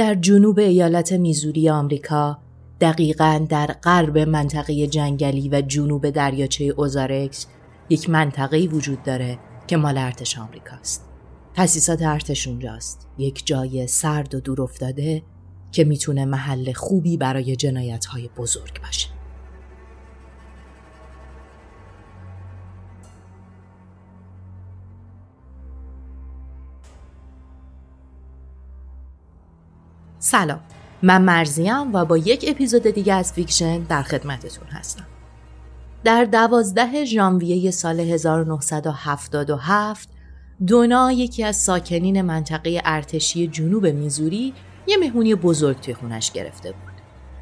در جنوب ایالت میزوری آمریکا دقیقا در غرب منطقه جنگلی و جنوب دریاچه اوزارکس یک منطقه وجود داره که مال ارتش آمریکاست. تاسیسات ارتش اونجاست. یک جای سرد و دور افتاده که می‌تونه محل خوبی برای جنایت های بزرگ باشه. سلام. من مرزیم و با یک اپیزود دیگه از فیکشن در خدمتتون هستم. در دوازده ژانویه سال 1977 دونا یکی از ساکنین منطقه ارتشی جنوب میزوری یه مهمونی بزرگ توی خونش گرفته بود.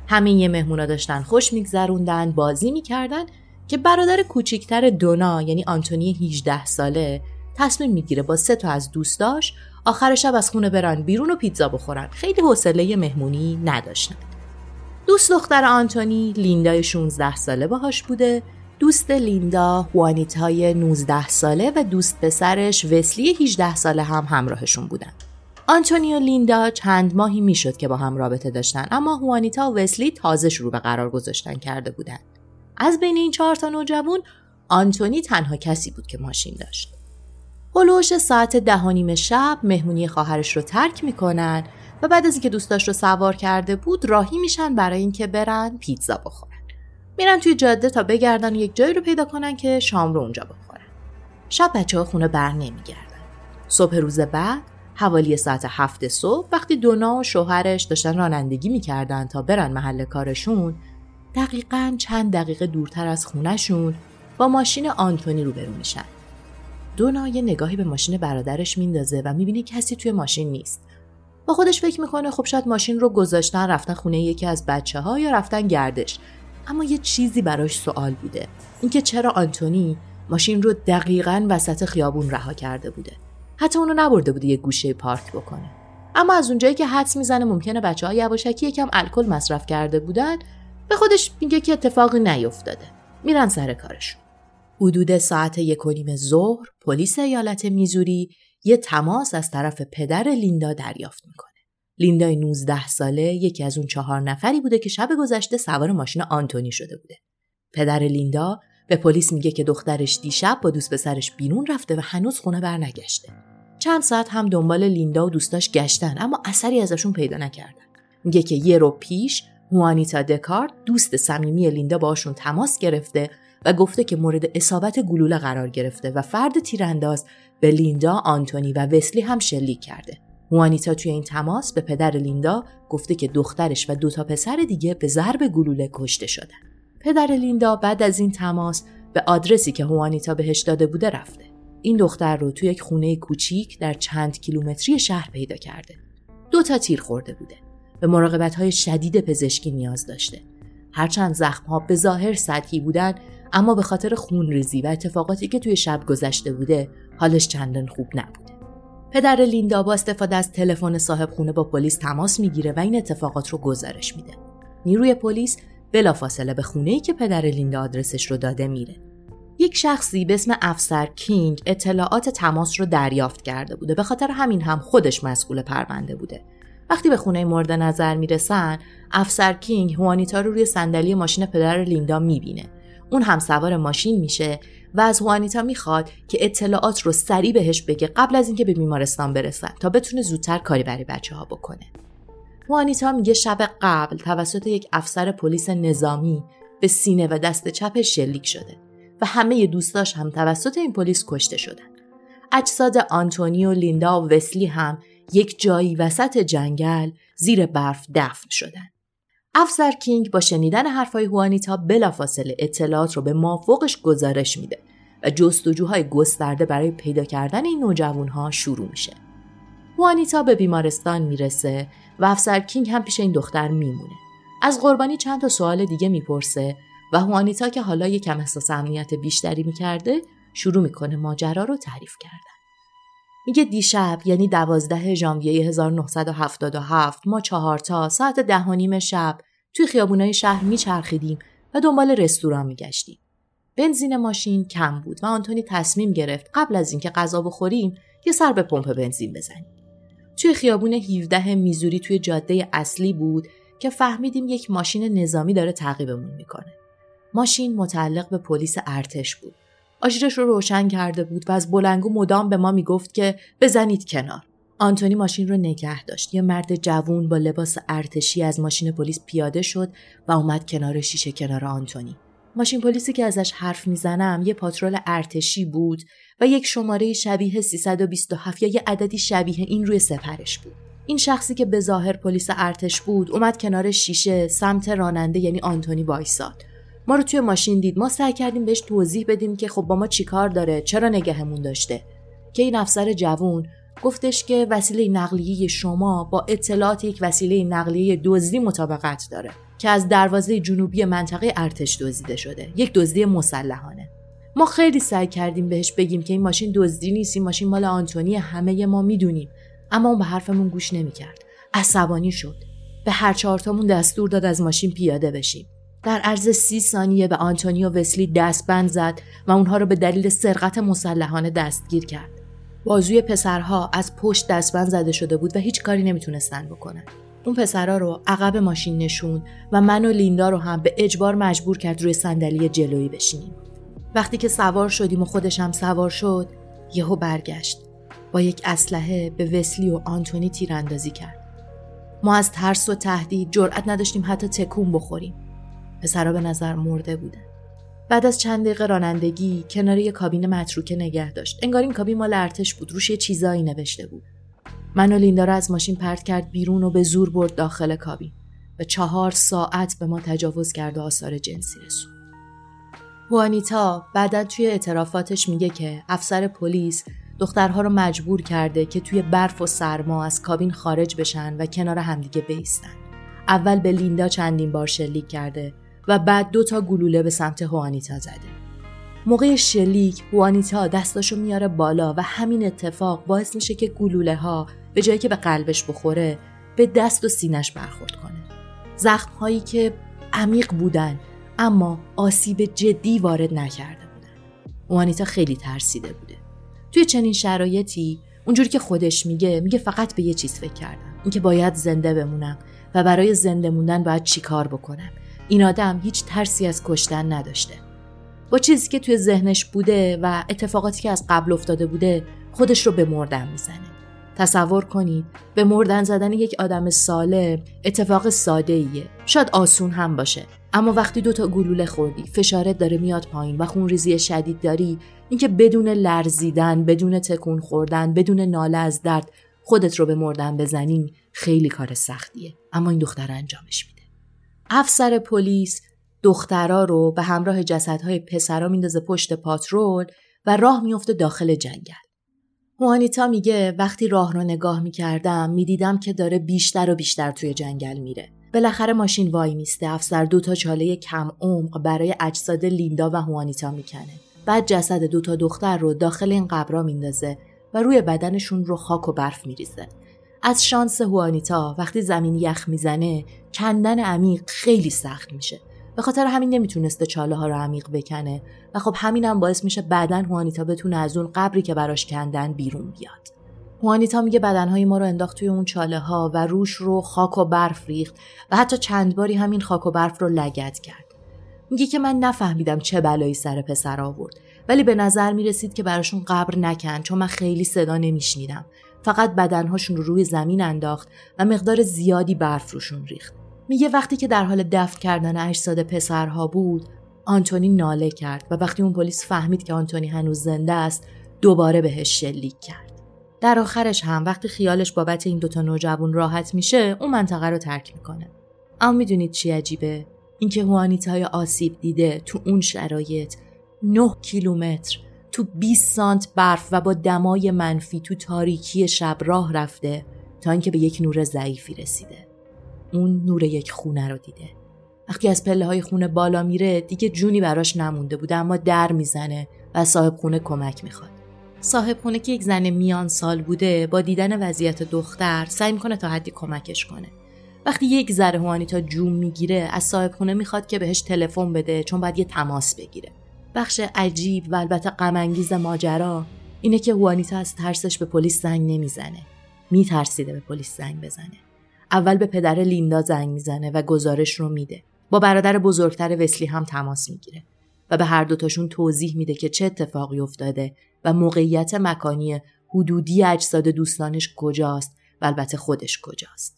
همین یه مهمونا داشتن خوش میگذروندن بازی می‌کردن که برادر کوچیکتر دونا یعنی آنتونی 18 ساله تصمیم می‌گیره با سه تا از دوستاش آخر شب از خونه برن بیرون و پیتزا بخورن. خیلی حوصله مهمونی نداشتن. دوست دختر آنتونی لیندای 16 ساله باهاش بوده. دوست لیندا هوانیتای 19 ساله و دوست پسرش وسلی 18 ساله هم همراهشون بودن. آنتونی و لیندا چند ماهی می‌شد که با هم رابطه داشتن اما هوانیتا و وسلی تازه شروع به قرار گذاشتن کرده بودن. از بین این چهار تا نوجوان آنتونی تنها کسی بود که ماشین داشت. هلوش ساعت ده شب مهمونی خواهرش رو ترک می‌کنن و بعد از اینکه دوستاش رو سوار کرده بود راهی میشن برای اینکه برن پیتزا بخورن. میرن توی جاده تا بگردن و یک جایی رو پیدا کنن که شام رو اونجا بخورن. شب بچه ها خونه بر نمیگردن. صبح روز بعد حوالی ساعت هفت صبح وقتی دونا و شوهرش داشتن رانندگی می‌کردن تا برن محل کارشون دقیقا چند دقیقه دورتر از خونهشون با ماشین آنتونی روبرو میشن. دونا یه نگاهی به ماشین برادرش میندازه و می‌بینه کسی توی ماشین نیست. با خودش فکر می‌کنه خب شاید ماشین رو گذاشتن رفتن خونه یکی از بچه ها یا رفتن گردش. اما یه چیزی براش سوال بوده. اینکه چرا آنتونی ماشین رو دقیقا وسط خیابون رها کرده بوده. حتی اونو نبرده بوده یه گوشه پارک بکنه. اما از اونجایی که حدس می‌زنه ممکنه بچه ها یواشکی یکم الکل مصرف کرده بودن به خودش میگه که اتفاقی نیفتاده. میرن سر کارشون. حدود ساعت یک و نیم ظهر پلیس ایالت میزوری یه تماس از طرف پدر لیندا دریافت می‌کنه. لیندا 19 ساله یکی از اون چهار نفری بوده که شب گذشته سوار ماشین آنتونی شده بوده. پدر لیندا به پلیس میگه که دخترش دیشب با دوست پسرش بیرون رفته و هنوز خونه برنگشته. چند ساعت هم دنبال لیندا و دوستاش گشتن اما اثری ازشون پیدا نکردن. میگه که یه رو پیش هوانیتا دکارت دوست صمیمی لیندا باشون تماس گرفته و گفته که مورد اصابت گلوله قرار گرفته و فرد تیرانداز به لیندا، آنتونی و وسلی هم شلیک کرده. موانیتا توی این تماس به پدر لیندا گفته که دخترش و دو تا پسر دیگه به ضرب گلوله کشته شدن. پدر لیندا بعد از این تماس به آدرسی که هوانیتا بهش داده بوده رفته. این دختر رو توی یک خونه کوچیک در چند کیلومتری شهر پیدا کرده. دو تا تیر خورده بوده. به مراقبت های شدید پزشکی نیاز داشته. هرچند زخم ها به ظاهر سطحی بودن اما به خاطر خونریزی و اتفاقاتی که توی شب گذشته بوده حالش چندان خوب نبوده. پدر لیندا با استفاده از تلفن صاحب خونه با پلیس تماس می‌گیره و این اتفاقات رو گزارش میده. نیروی پلیس بلافاصله به خونه ای که پدر لیندا آدرسش رو داده میره. یک شخصی به اسم افسر کینگ اطلاعات تماس رو دریافت کرده بوده به خاطر همین هم خودش مسئول پرونده بوده وقتی به خونه مورد نظر می‌رسن افسر کینگ هوانیتا رو روی صندلی ماشین پدر لیندا می‌بینه اون هم سوار ماشین میشه و از هوانیتا می‌خواد که اطلاعات رو سریع بهش بگه قبل از اینکه به بیمارستان برسن تا بتونه زودتر کاری برای بچه ها بکنه هوانیتا میگه شب قبل توسط یک افسر پلیس نظامی به سینه و دست چپ شلیک شده و همه دوستاش هم توسط این پلیس کشته شدن. اجساد آنتونیو، لیندا و وسلی هم یک جایی وسط جنگل زیر برف دفن شدن. افسر کینگ با شنیدن حرفای هوانیتا بلافاصله اطلاعات رو به مافوقش گزارش میده و جستجوهای گسترده برای پیدا کردن این نوجوانها شروع میشه. هوانیتا به بیمارستان می‌رسه و افسر کینگ هم پیش این دختر میمونه. از قربانی چند تا سوال دیگه می‌پرسه و هوانیتا که حالا یکم احساس امنیت بیشتری می‌کرده شروع می‌کنه ماجرا رو تعریف کردن. میگه دیشب یعنی دوازده ژانویه 1977 ما چهارتا ساعت ده و نیم شب توی خیابونای شهر میچرخیدیم و دنبال رستوران میگشتیم. بنزین ماشین کم بود و آنتونی تصمیم گرفت قبل از اینکه غذا بخوریم یه سر به پمپ بنزین بزنیم. توی خیابون 17 میزوری توی جاده اصلی بود که فهمیدیم یک ماشین نظامی داره تعقیبمون می‌کنه. ماشین متعلق به پلیس ارتش بود. آژیرش رو روشن کرده بود و از بلنگو مدام به ما می‌گفت که بزنید کنار. آنتونی ماشین رو نگه داشت. یه مرد جوون با لباس ارتشی از ماشین پلیس پیاده شد و اومد کنار شیشه کنار آنتونی. ماشین پلیسی که ازش حرف می‌زنم یه پاترول ارتشی بود و یک شماره شبیه 327 یا یه عددی شبیه این روی سپرش بود. این شخصی که به ظاهر پلیس ارتش بود اومد کنار شیشه سمت راننده یعنی آنتونی وایساد. ما رو توی ماشین دید ما سعی کردیم بهش توضیح بدیم که خب با ما چیکار داره چرا نگهمون داشته که این افسر جوون گفتش که وسیله نقلیه شما با اطلاعات یک وسیله نقلیه دزدی مطابقت داره که از دروازه جنوبی منطقه ارتش دزدیده شده یک دزدی مسلحانه. ما خیلی سعی کردیم بهش بگیم که این ماشین دزدی نیست این ماشین مال آنتونی همه ما می‌دونیم. اما اون به حرفمون گوش نمی‌کرد. عصبانی شد. به هر چهارتامون دستور داد از ماشین پیاده بشیم. در عرض سی ثانیه به آنتونیو وسلی دستبند زد و اونها را به دلیل سرقت مسلحانه دستگیر کرد. بازوی پسرها از پشت دستبند زده شده بود و هیچ کاری نمی‌تونستن بکنن. اون پسرها رو عقب ماشین نشون و من و لیندا رو هم به اجبار مجبور کرد روی صندلی جلویی بشینیم. وقتی که سوار شدیم و خودش هم سوار شد، یهو برگشت. با یک اسلحه به وسلی و آنتونی تیراندازی کرد. ما از ترس و تهدید جرأت نداشتیم حتی تکون بخوریم. پسرا به نظر مرده بودن بعد از چند دقیقه رانندگی کنار یه کابین متروکه نگه داشت. انگار این کابین مال ارتش بود روش یه چیزایی نوشته بود. من و لیندا رو از ماشین پرت کرد بیرون و به زور برد داخل کابین. و چهار ساعت به ما تجاوز کرد و آثار جنسی رسون وانیتا بعدا توی اعترافاتش میگه که افسر پلیس دخترها رو مجبور کرده که توی برف و سرما از کابین خارج بشن و کنار همدیگه بیستن. اول به لیندا چندین بار شلیک کرده و بعد دو تا گلوله به سمت هوانیتا زده. موقع شلیک هوانیتا دستاشو میاره بالا و همین اتفاق باعث میشه که گلوله ها به جایی که به قلبش بخوره به دست و سینش برخورد کنه. زخم هایی که عمیق بودن اما آسیب جدی وارد نکرده بودن. هوانیتا خیلی ترسیده بوده. توی چنین شرایطی اونجوری که خودش میگه میگه فقط به یه چیز فکر کردم اینکه باید زنده بمونم و برای زنده موندن باید چیکار بکنم این آدم هیچ ترسی از کشتن نداشته. با چیزی که توی ذهنش بوده و اتفاقاتی که از قبل افتاده بوده خودش رو به مردن می‌زنه. تصور کنید به مردن زدن یک آدم سالم اتفاق ساده ایه شاید آسون هم باشه. اما وقتی دوتا گلوله خوردی فشارت داره میاد پایین و خونریزی شدید داری اینکه بدون لرزیدن بدون تکون خوردن بدون ناله از درد خودت رو به مردن بزنین خیلی کار سختیه. اما این دختر انجامش میده. افسر پلیس دخترا رو به همراه جسدهای پسرا میندازه پشت پاترول و راه میفته داخل جنگل. هوانیتا میگه وقتی راه رو نگاه می‌کردم می‌دیدم که داره بیشتر و بیشتر توی جنگل میره. بالاخره ماشین وای میسته افسر دو تا چاله کم عمق برای اجساد لیندا و هوانیتا می‌کنه. بعد جسد دو تا دختر رو داخل این قبرا میندازه و روی بدنشون رو خاک و برف میریزه. از شانس هوانیتا وقتی زمین یخ می‌زنه کندن عمیق خیلی سخت میشه. به خاطر همین نمی‌تونسته چاله ها رو عمیق بکنه و خب همینم باعث میشه بعدن هوانیتا بتونه از اون قبری که براش کندن بیرون بیاد. هوانیتا میگه بدنهای ما رو انداخت توی اون چاله ها و روش رو خاک و برف ریخت و حتی چند باری همین خاک و برف رو لگت کرد. میگه که من نفهمیدم چه بلایی سر پسر آورد ولی به نظر می‌رسید که براشون قبر نکن چون من خیلی صدا نمیشنیدم فقط بدنهاشون رو روی زمین انداخت و مقدار زیادی برف روشون ریخت. میگه وقتی که در حال دفن کردن اجساد پسرها بود آنتونی ناله کرد و وقتی اون پلیس فهمید که آنتونی هنوز زنده است دوباره بهش شلیک کرد. در آخرش هم وقتی خیالش بابت این دوتا نوجوان راحت میشه اون منطقه رو ترک می‌کنه. اما می‌دونید چی عجیبه؟ اینکه هوانیتای آسیب دیده تو اون شرایط 9 کیلومتر تو 20 سانت برف و با دمای منفی تو تاریکی شب راه رفته تا اینکه به یک نور ضعیفی رسیده. اون نور یک خونه رو دیده. وقتی از پله های خونه بالا میره دیگه جونی براش نمونده بوده اما در می‌زنه و صاحب خونه کمک می‌خواد. صاحب خونه که یک زن میان سال بوده با دیدن وضعیت دختر سعی می‌کنه تا حدی کمکش کنه. وقتی یک ذره هوانیتا جوم می‌گیره از صاحب خونه می‌خواد که بهش تلفن بده چون باید یه تماس بگیره. بخش عجیب و البته غمانگیز ماجرا اینه که هوانیتا از ترسش به پلیس زنگ نمی‌زنه. میترسیده به پلیس زنگ بزنه. اول به پدر لیندا زنگ می‌زنه و گزارش رو میده. با برادر بزرگتر وسلی هم تماس می‌گیره و به هر دوتاشون توضیح میده که چه اتفاقی افتاده و موقعیت مکانی حدودی اجساد دوستانش کجاست و البته خودش کجاست.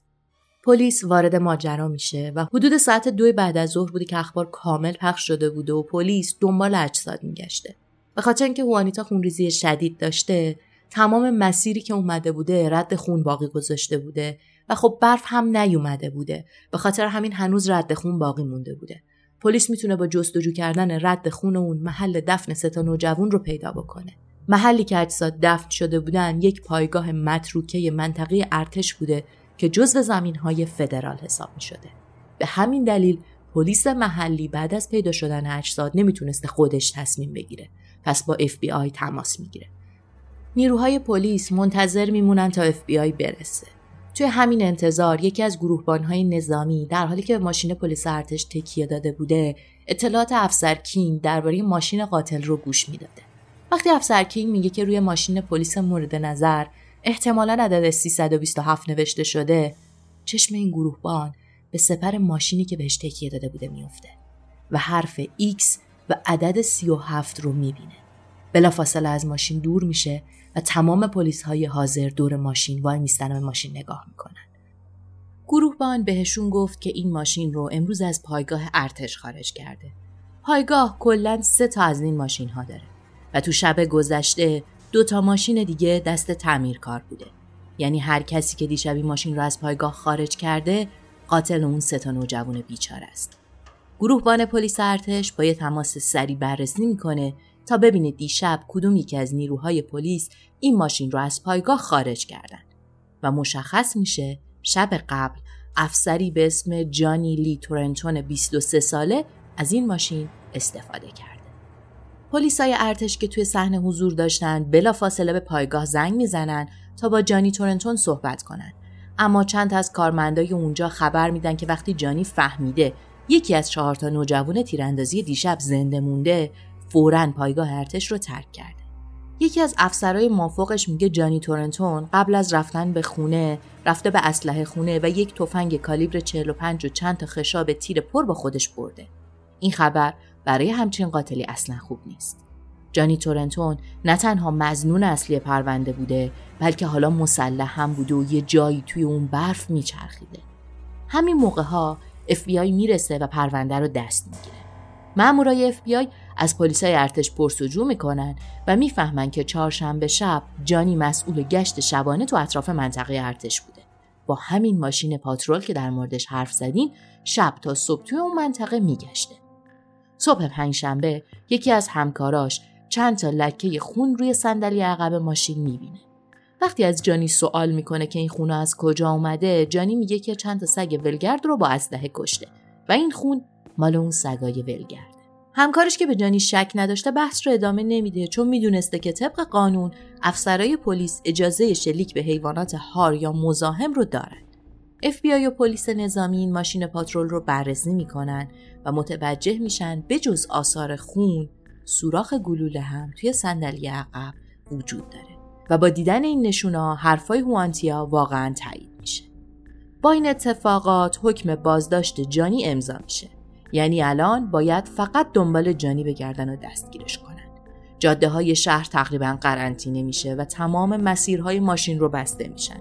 پلیس وارد ماجرا میشه و حدود ساعت دو بعد از ظهر بوده که اخبار کامل پخش شده بوده و پلیس دنبال اجساد میگشته. به خاطر اینکه هوانیتا خونریزی شدید داشته تمام مسیری که اومده بوده رد خون باقی گذاشته بوده و خب برف هم نیومده بوده. به خاطر همین هنوز رد خون باقی مونده بوده. پلیس می‌تونه با جستجو کردن رد خون اون محل دفن سه تا نوجوان رو پیدا بکنه. محلی که اجساد دفن شده بودن یک پایگاه متروکه منطقه ارتش بوده که جزو زمین های فدرال حساب می شده. به همین دلیل پلیس محلی بعد از پیدا شدن اجساد نمی‌تونسته خودش تصمیم بگیره. پس با FBI تماس می‌گیره. نیروهای پلیس منتظر میمونن تا FBI برسه. توی همین انتظار یکی از گروهبانهای نظامی در حالی که به ماشین پلیس ارتش تکیه داده بوده اطلاعات افسر کینگ درباره ماشین قاتل رو گوش می‌داده. وقتی افسر کینگ میگه که روی ماشین پلیس مورد نظر احتمالا عدد 327 نوشته شده. چشم این گروهبان به سپر ماشینی که بهش تکیه داده بوده میفته و حرف X و عدد 37 رو می‌بینه. بلافاصله از ماشین دور میشه و تمام پلیس های حاضر دور ماشین وای میستن و به ماشین نگاه می‌کنن. گروهبان بهشون گفت که این ماشین رو امروز از پایگاه ارتش خارج کرده. پایگاه کلا سه تا از این ماشین ها داره و تو شب گذشته دو تا ماشین دیگه دست تعمیرکار بوده. یعنی هر کسی که دیشبی ماشین رو از پایگاه خارج کرده قاتل اون سه تا نوجوان بیچاره است. گروهبان پلیس ارتش با یه تماس سری بررسی می‌کنه تا ببینه دیشب کدوم یکی از نیروهای پلیس این ماشین رو از پایگاه خارج کردن. و مشخص میشه شب قبل افسری به اسم جانی لی تورنتون 23 ساله از این ماشین استفاده کرد. پلیسای ارتش که توی صحنه حضور داشتن بلا فاصله به پایگاه زنگ می‌زنن تا با جانی تورنتون صحبت کنن. اما چند از کارمندای اونجا خبر میدن که وقتی جانی فهمیده یکی از چهار تا نوجوان تیراندازی دیشب زنده مونده فورا پایگاه ارتش رو ترک کرده. یکی از افسرهای مافوقش میگه جانی تورنتون قبل از رفتن به خونه رفته به اسلحه خونه و یک تفنگ کالیبر 45 و چند تا خشاب تیر پر با خودش برده. این خبر برای همچین قاتلی اصلا خوب نیست. جانی تورنتون نه تنها مزنون اصلی پرونده بوده بلکه حالا مسلح هم بوده و یه جایی توی اون برف میچرخیده. همین موقع ها FBI می‌رسه و پرونده رو دست می‌گیره. مامورای FBI از پلیسای ارتش پرسجو می‌کنن و می‌فهمن که چهارشنبه شب جانی مسئول گشت شبانه تو اطراف منطقه ارتش بوده. با همین ماشین پاترول که در موردش حرف زدیم شب تا صبح توی اون منطقه میگشته. صبح پنجشنبه یکی از همکاراش چند تا لکه خون روی صندلی عقب ماشین می‌بینه. وقتی از جانی سوال می‌کنه که این خونه از کجا اومده جانی میگه که چند تا سگ ولگرد رو با اسلحه کشته و این خون مال اون سگای ولگرده همکارش که به جانی شک نداشته بحث رو ادامه نمیده چون می‌دونسته که طبق قانون افسرای پلیس اجازه شلیک به حیوانات هار یا مزاحم رو دارن. FBI و پلیس نظامی این ماشین پاترول رو بررسی می‌کنن و متوجه میشن به جز آثار خون سوراخ گلوله هم توی صندلی عقب وجود داره و با دیدن این نشونا حرفای هوانتیا واقعا تایید میشه. با این اتفاقات حکم بازداشت جانی امضا میشه. یعنی الان باید فقط دنبال جانی بگردن و دستگیرش کنن. جاده های شهر تقریبا قرنطینه میشه و تمام مسیرهای ماشین رو بسته میشن.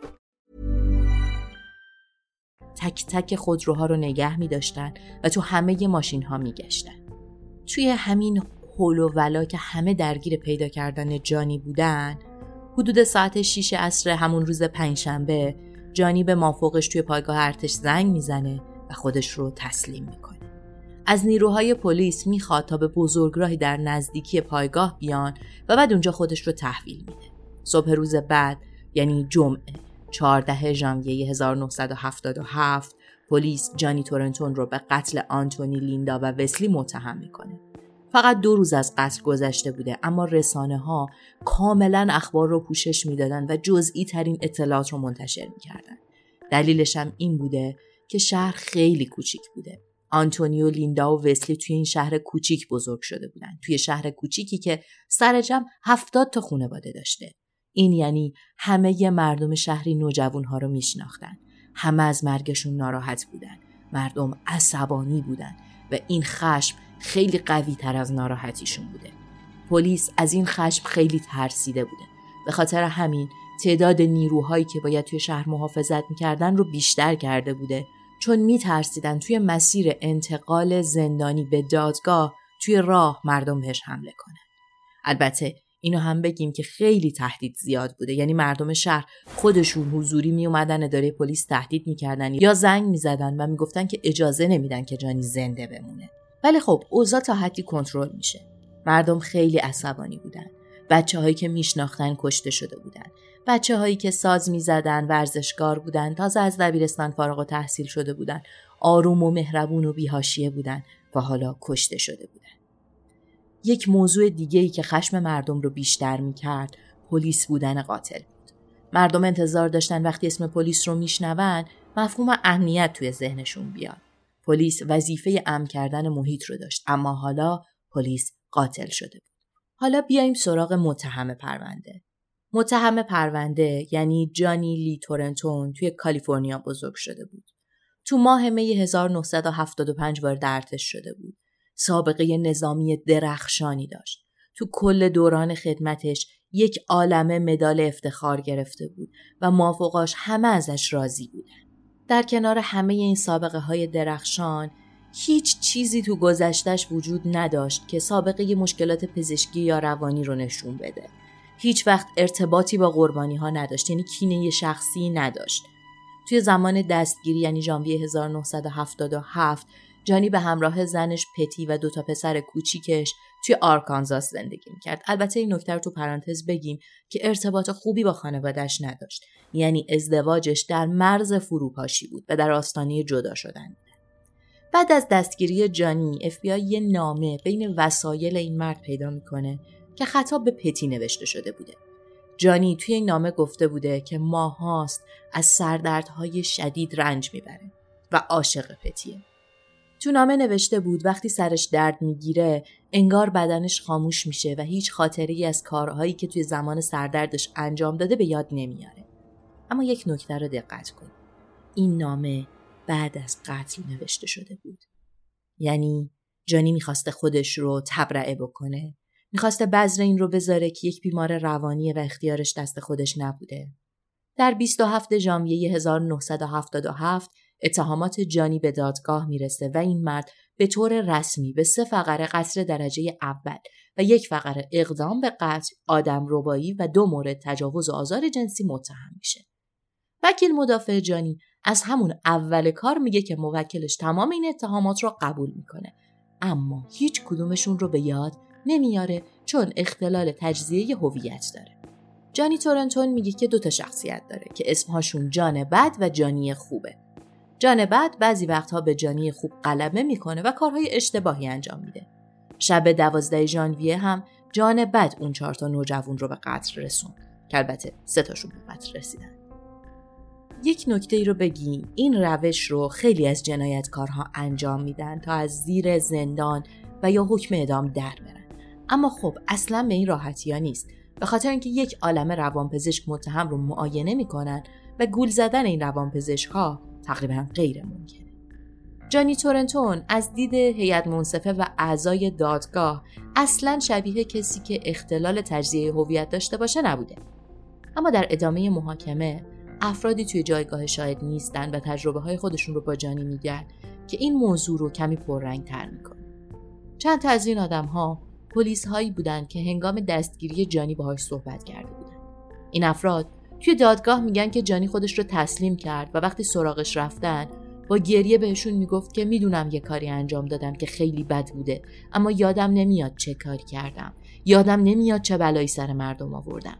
تک تک خودروها رو نگه می داشتن و تو همه ماشین ها می گشتن. توی همین حول و ولا که همه درگیر پیدا کردن جانی بودن حدود ساعت 6 عصر همون روز پنجشنبه جانی به مافوقش توی پایگاه ارتش زنگ می‌زنه و خودش رو تسلیم می‌کنه. از نیروهای پلیس می‌خواد تا به بزرگراهی در نزدیکی پایگاه بیان و بعد اونجا خودش رو تحویل میده. صبح روز بعد یعنی جمعه 14 ژانویه 1977 پلیس جانی تورنتون رو به قتل آنتونی لیندا و وسلی متهم می‌کنه. فقط دو روز از قتل گذشته بوده اما رسانه ها کاملا اخبار رو پوشش می‌دادن و جزئی ترین اطلاعات رو منتشر می‌کردن. دلیلش هم این بوده که شهر خیلی کوچیک بوده. آنتونیو لیندا و وسلی توی این شهر کوچیک بزرگ شده بودن. توی شهر کوچیکی که سر جمع هفتاد تا خانواده داشته. این یعنی همه مردم شهری نوجوان ها رو میشناختن. همه از مرگشون ناراحت بودن. مردم عصبانی بودن و این خشم خیلی قوی تر از ناراحتیشون بوده. پلیس از این خشم خیلی ترسیده بوده. به خاطر همین تعداد نیروهایی که باید توی شهر محافظت می‌کردن رو بیشتر کرده بوده چون میترسیدن توی مسیر انتقال زندانی به دادگاه توی راه مردم بهش حمله کنن. البته اینو هم بگیم که خیلی تهدید زیاد بوده. یعنی مردم شهر خودشون حضوری می اومدن اداره پلیس تهدید می‌کردن یا زنگ می‌زدن و می‌گفتن که اجازه نمیدن که جانی زنده بمونه. ولی خب اوضاع تا حدی کنترل میشه. مردم خیلی عصبانی بودن. بچه هایی که میشناختن کشته شده بودن. بچه هایی که ساز می‌زدن ورزشکار بودن تازه از دبیرستان فارغ و تحصیل شده بودن. آروم و مهربون و بیهاشیه بودن و حالا کشته شده بودن. یک موضوع دیگه ای که خشم مردم رو بیشتر می‌کرد پلیس بودن قاتل بود. مردم انتظار داشتن وقتی اسم پلیس رو میشنون مفهوم امنیت توی ذهنشون بیاد. پلیس وظیفه امن کردن محیط رو داشت اما حالا پلیس قاتل شده بود. حالا بیایم سراغ متهم پرونده. متهم پرونده یعنی جانی لی تورنتون توی کالیفرنیا بزرگ شده بود. تو ماه می 1975 وارد ارتش شده بود. سابقه نظامی درخشانی داشت. تو کل دوران خدمتش یک عالمه مدال افتخار گرفته بود و موافقاش همه ازش راضی بودن. در کنار همه این سابقه های درخشان هیچ چیزی تو گذشتش وجود نداشت که سابقه مشکلات پزشکی یا روانی رو نشون بده. هیچ وقت ارتباطی با قربانی ها نداشت یعنی کینه شخصی نداشت. توی زمان دستگیری یعنی ژانویه 1977 جانی به همراه زنش پتی و دوتا پسر کوچیکش توی آرکانزاس زندگی می‌کرد. البته این نکته رو تو پرانتز بگیم که ارتباط خوبی با خانوادش نداشت. یعنی ازدواجش در مرز فروپاشی بود و در آستانه جدا شدن. بعد از دستگیری جانی FBI یه نامه بین وسایل این مرد پیدا می‌کنه که خطاب به پتی نوشته شده بوده. جانی توی این نامه گفته بوده که ماهاست از سردردهای شدید رنج می‌بره و عاشق پتیه. تو نامه نوشته بود وقتی سرش درد می‌گیره انگار بدنش خاموش میشه و هیچ خاطری از کارهایی که توی زمان سردردش انجام داده به یاد نمیاره. اما یک نکته رو دقت کن. این نامه بعد از قتل نوشته شده بود. یعنی جانی می‌خواسته خودش رو تبرعه بکنه. می‌خواسته بذر این رو بذاره که یک بیمار روانی و اختیارش دست خودش نبوده. در 27 ژانویه 1977 اتهامات جانی به دادگاه می‌رسه و این مرد به طور رسمی به سه فقره قتل درجه اول و یک فقره اقدام به قتل، آدم ربایی و دو مورد تجاوز و آزار جنسی متهم میشه. وکیل مدافع جانی از همون اول کار میگه که موکلش تمام این اتهامات رو قبول می‌کنه اما هیچ کدومشون رو به یاد نمیاره چون اختلال تجزیه هویت داره. جانی تورنتون میگه که دوتا شخصیت داره که اسمهاشون جان بد و جانی خوبه. جان بد بعضی وقتها به جانی خوب غلبه می‌کنه و کارهای اشتباهی انجام میده. شب دوازده ژانویه هم جان بد اون چهار تا نوجوان رو به قتل رسون که البته سه تاشون به قتل رسیدن. یک نکته ای رو بگیم این روش رو خیلی از جنایتکارها انجام میدن تا از زیر زندان و یا حکم اعدام در برن اما خب اصلا به این راحتی ها نیست به خاطر اینکه یک عالم روانپزشک متهم رو معاینه می‌کنن و گول زدن این روانپزشک ها تقریبا غیر ممکنه جانی تورنتون از دید هیئت منصفه و اعضای دادگاه اصلا شبیه کسی که اختلال تجزیه هویت داشته باشه نبوده اما در ادامه محاکمه افرادی توی جایگاه شاهد نیستن و تجربه های خودشون رو با جانی میگن که این موضوع رو کمی پررنگ تر می‌کنه. چند تا از این آدم ها پلیس هایی بودن که هنگام دستگیری جانی باهاش صحبت کرده بودن. این افراد توی دادگاه میگن که جانی خودش رو تسلیم کرد و وقتی سراغش رفتن با گریه بهشون می‌گفت که می‌دونم یه کاری انجام دادم که خیلی بد بوده اما یادم نمیاد چه کاری کردم یادم نمیاد چه بلایی سر مردم آوردم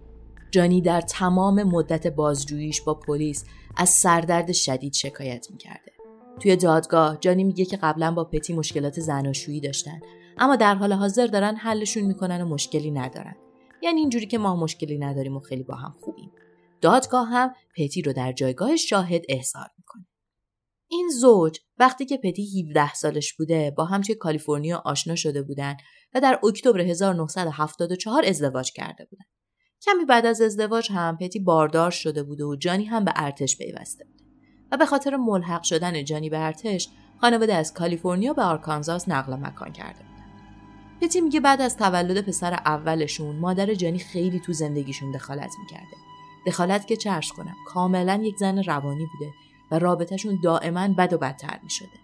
جانی در تمام مدت بازجوییش با پلیس از سردرد شدید شکایت می‌کرده. توی دادگاه جانی میگه که قبلا با پتی مشکلات زناشویی داشتن اما در حال حاضر دارن حلشون می‌کنن و مشکلی ندارن. یعنی اینجوری که ما مشکلی نداریم و خیلی با هم خوبیم. دادگاه هم پتی رو در جایگاه شاهد احضار می‌کنه. این زوج وقتی که پتی 17 سالش بوده با هم توی کالیفرنیا آشنا شده بودن و در اکتبر 1974 ازدواج کرده بودن. کمی بعد از ازدواج هم پتی باردار شده بوده و جانی هم به ارتش پیوسته بود و به خاطر ملحق شدن جانی به ارتش خانواده از کالیفرنیا به آرکانزاس نقل مکان کرده بودن پتی میگه بعد از تولد پسر اولشون مادر جانی خیلی تو زندگیشون دخالت می‌کرده دخالت که چرش کنم. کاملا یک زن روانی بوده و رابطهشون دائما بد و بدتر می‌شده.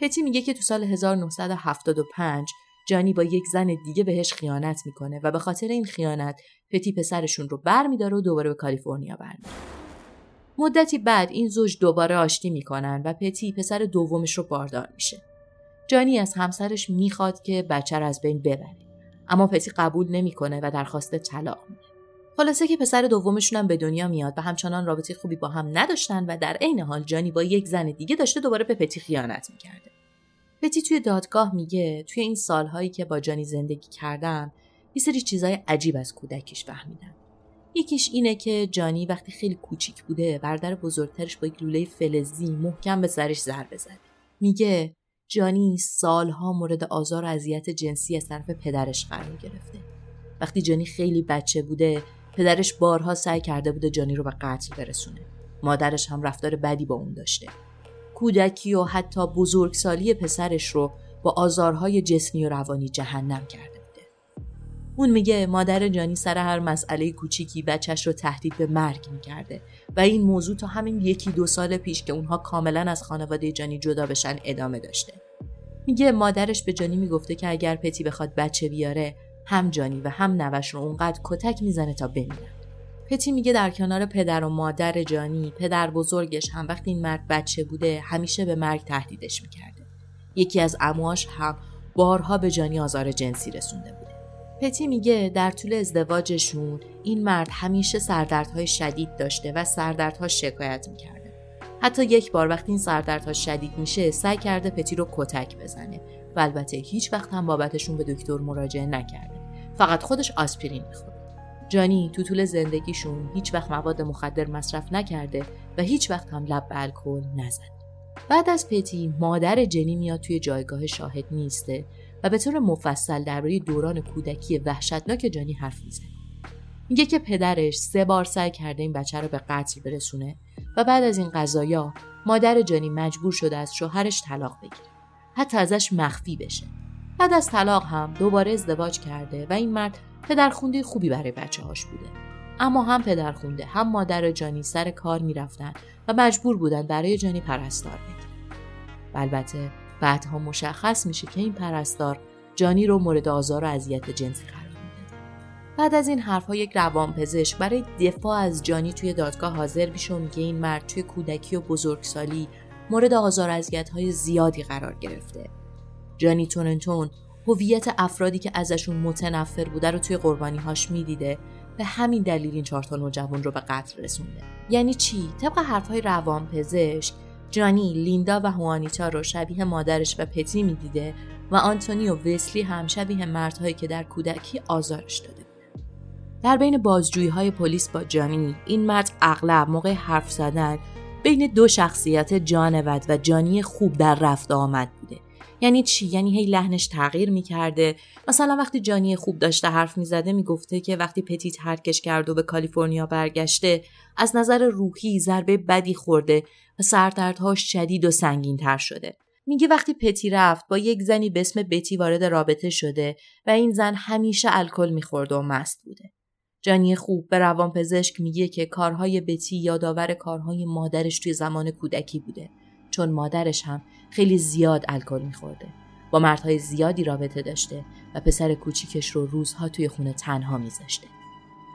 پتی میگه که تو سال 1975 جانی با یک زن دیگه بهش خیانت می‌کنه و به خاطر این خیانت پتی پسرشون رو بر میداره و دوباره به کالیفرنیا برمیداره. مدتی بعد این زوج دوباره آشتی می‌کنن و پتی پسر دومش رو باردار میشه. جانی از همسرش می‌خواد که بچه رو از بین ببره. اما پتی قبول نمی‌کنه و درخواست طلاق میده. خلاصه که پسر دومشون هم به دنیا میاد و همچنان رابطه خوبی با هم نداشتن و در عین حال جانی با یک زن دیگه داشته دوباره به پتی خیانت می‌کرده. پتی توی دادگاه میگه توی این سالهایی که با جانی زندگی کردم یه سری چیزای عجیب از کودکیش فهمیدم یکیش اینه که جانی وقتی خیلی کوچیک بوده بردر بزرگترش با یک لوله فلزی محکم به سرش ضربه زده میگه جانی سالها مورد آزار و اذیت جنسی از طرف پدرش قرار گرفته. وقتی جانی خیلی بچه بوده پدرش بارها سعی کرده بوده جانی رو به قتل برسونه مادرش هم رفتار بدی با اون داشته کودکی و حتی بزرگسالی پسرش رو با آزارهای جسمی و روانی جهنم کرده بوده. اون میگه مادر جانی سر هر مسئله کوچیکی بچهش رو تهدید به مرگ می‌کرده و این موضوع تا همین یکی دو سال پیش که اونها کاملا از خانواده جانی جدا بشن ادامه داشته. میگه مادرش به جانی می‌گفته که اگر پتی بخواد بچه بیاره هم جانی و هم نوش رو اونقدر کتک می‌زنه تا بمیرن. پتی میگه در کنار پدر و مادر جانی پدر بزرگش هم وقتی این مرد بچه بوده همیشه به مرگ تهدیدش می‌کرده. یکی از امواش هم بارها به جانی آزار جنسی رسونده بوده. پتی میگه در طول ازدواجشون این مرد همیشه سردردهای شدید داشته و سردردها شکایت می‌کرده. حتی یک بار وقتی این سردردها شدید میشه سعی کرده پتی رو کتک بزنه. و البته هیچ وقت هم بابتشون به دکتر مراجعه نکرده. فقط خودش آسپرین می‌خورد. جانی تو طول زندگیشون هیچ وقت مواد مخدر مصرف نکرده و هیچ وقت هم لب به الکل نزد. بعد از پتی مادر جنی میاد توی جایگاه شاهد نیسته و به طور مفصل درباره دوران کودکی وحشتناک جانی حرف می‌زنه. میگه که پدرش سه بار سعی کرده این بچه رو به قتل برسونه و بعد از این قضایا مادر جانی مجبور شده از شوهرش طلاق بگیره. حتی ازش مخفی بشه. بعد از طلاق هم دوباره ازدواج کرده و این مرد پدرخونده خوبی برای بچه هاش بوده. اما هم پدرخونده هم مادر جانی سر کار می‌رفتن و مجبور بودن برای جانی پرستار بگیرن. البته بعدها مشخص میشه که این پرستار جانی رو مورد آزار و اذیت جنسی قرار میده. بعد از این حرفها یک روانپزشک برای دفاع از جانی توی دادگاه حاضر میشه و میگه این مرد توی کودکی و بزرگسالی مورد آزار اذیت های زیادی قرار گرفته. جانی تورنتون هویت افرادی که ازشون متنفر بوده رو توی قربانی هاش می‌دیده. به همین دلیل این چهار تا نوجوان رو به قتل رسونده. یعنی چی؟ طبق حرفهای روانپزشک جانی لیندا و هوانیتا رو شبیه مادرش و پتی می‌دیده و آنتونی و وسلی هم شبیه مردهایی که در کودکی آزارش داده در بین بازجویی های پلیس با جانی این مرد اغلب موقع حرف زدن بین دو شخصیت جانود و جانی خوب در رفت آمد بوده. یعنی چی؟ یعنی هی لحنش تغییر می‌کرده. مثلا وقتی جانی خوب داشته حرف می‌زده می‌گفته که وقتی پتی ترکش کرد و به کالیفرنیا برگشته از نظر روحی ضربه بدی خورده و سردردهاش شدید و سنگین تر شده. میگه وقتی پتی رفت با یک زنی به اسم بتی وارد رابطه شده و این زن همیشه الکل میخورده و مست بوده. جانی خوب به روانپزشک میگه که کارهای بتی یادآور کارهای مادرش توی زمان کودکی بوده. چون مادرش هم خیلی زیاد الکل میخورده. با مردهای زیادی رابطه داشته و پسر کوچیکش رو روزها توی خونه تنها میذاشته.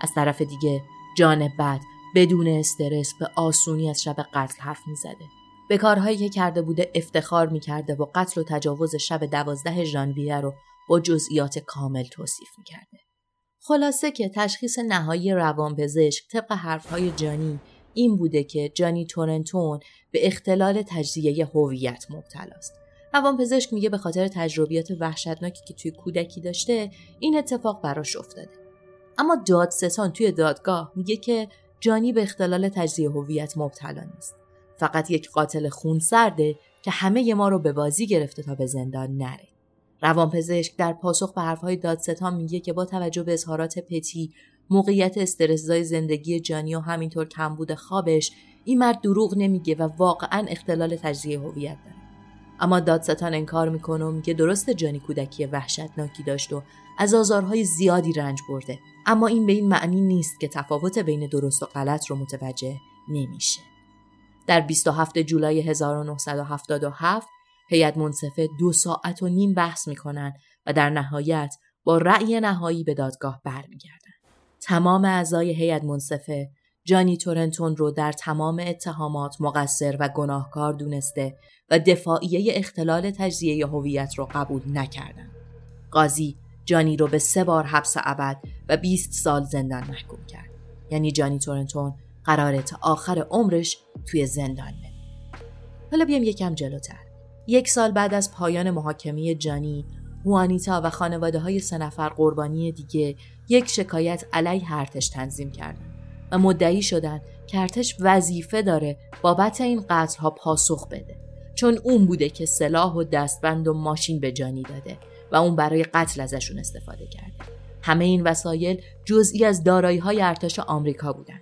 از طرف دیگه جان بد بدون استرس به آسونی از شب قتل حرف می‌زده. به کارهایی که کرده بوده افتخار می‌کرده و قتل و تجاوز شب دوازده ژانویه رو با جزئیات کامل توصیف می‌کرده. خلاصه که تشخیص نهایی روانپزشک طبق حرفهای جانی این بوده که جانی تورنتون به اختلال تجزیه هویت مبتلاست. روانپزشک میگه به خاطر تجربیات وحشتناکی که توی کودکی داشته این اتفاق براش افتاده. اما دادستان توی دادگاه میگه که جانی به اختلال تجزیه هویت مبتلا نیست. فقط یک قاتل خونسرده که همه ما رو به بازی گرفته تا به زندان نره. روانپزشک در پاسخ به حرفهای دادستان میگه که با توجه به اظهارات پتی موقعیت استرسزای زندگی جانی و همینطور کمبود خوابش این مرد دروغ نمیگه و واقعا اختلال تجزیه هویت داره. اما دادستان انکار می‌کنه و میگه درست جانی کودکی وحشتناکی داشت و از آزارهای زیادی رنج برده. اما این به این معنی نیست که تفاوت بین درست و غلط رو متوجه نمیشه. در 27 جولای 1977 هیئت منصفه دو ساعت و نیم بحث می‌کنن و در نهایت با رأی نهایی به دادگاه برمیگردن تمام اعضای هیئت منصفه جانی تورنتون رو در تمام اتهامات مقصر و گناهکار دونسته و دفاعیه اختلال تجزیه هویت رو قبول نکردن. قاضی جانی رو به سه بار حبس ابد و 20 سال زندان محکوم کرد. یعنی جانی تورنتون قراره تا آخر عمرش توی زندان بمونه. حالا بیام یکم جلوتر. یک سال بعد از پایان محاکمه جانی هوانیتا و خانواده های سه نفر قربانی دیگه یک شکایت علیه ارتش تنظیم کردن و مدعی شدن که ارتش وظیفه داره بابت این قتلها پاسخ بده. چون اون بوده که سلاح و دستبند و ماشین به جانی داده و اون برای قتل ازشون استفاده کرده. همه این وسایل جزئی از دارایی های ارتش آمریکا بودن.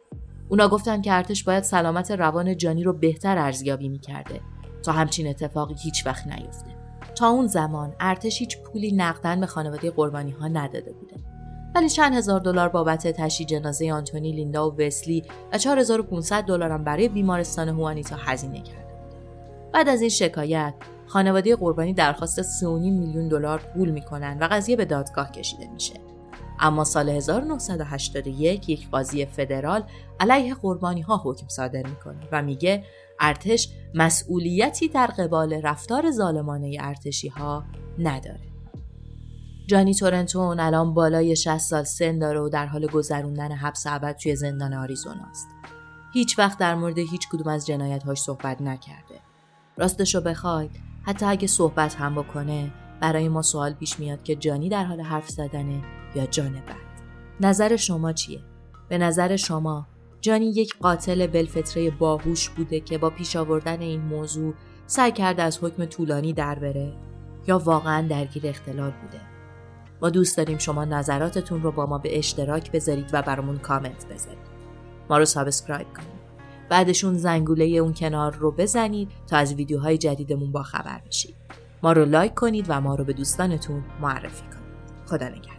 اونا گفتن که ارتش باید سلامت روان جانی رو بهتر ارزیابی می‌کرده. تا همچین اتفاقی هیچ وقت نیفته. تا اون زمان ارتش هیچ پولی نقدن به خانواده قربانی ها نداده بوده. ولی چند هزار دلار بابت تشییع جنازه آنتونی لیندا و وسلی و 4500 دلار هم برای بیمارستان هوانیتا هزینه کرده بعد از این شکایت خانواده قربانی درخواست 3.5 میلیون دلار پول می‌کنن و قضیه به دادگاه کشیده میشه. اما سال 1981 یک قاضی فدرال علیه قربانی ها حکم صادر می‌کنه و میگه ارتش مسئولیتی در قبال رفتار ظالمانه ارتشی ها نداره. جانی تورنتون الان بالای 60 سال سن داره و در حال گذروندن حبس ابد توی زندان آریزوناست. هیچ وقت در مورد هیچ کدوم از جنایت هاش صحبت نکرده. راستشو بخواید حتی اگه صحبت هم بکنه برای ما سوال پیش میاد که جانی در حال حرف زدنه یا جان بد. نظر شما چیه؟ به نظر شما جانی یک قاتل بالفطره باهوش بوده که با پیش آوردن این موضوع سعی کرده از حکم طولانی در بره یا واقعا درگیر اختلال بوده. ما دوست داریم شما نظراتتون رو با ما به اشتراک بذارید و برامون کامنت بذارید. ما رو subscribe کنید. بعدشون زنگوله اون کنار رو بزنید تا از ویدیوهای جدیدمون با خبر بشید. ما رو لایک کنید و ما رو به دوستانتون معرفی کنید. خدا نگهدار.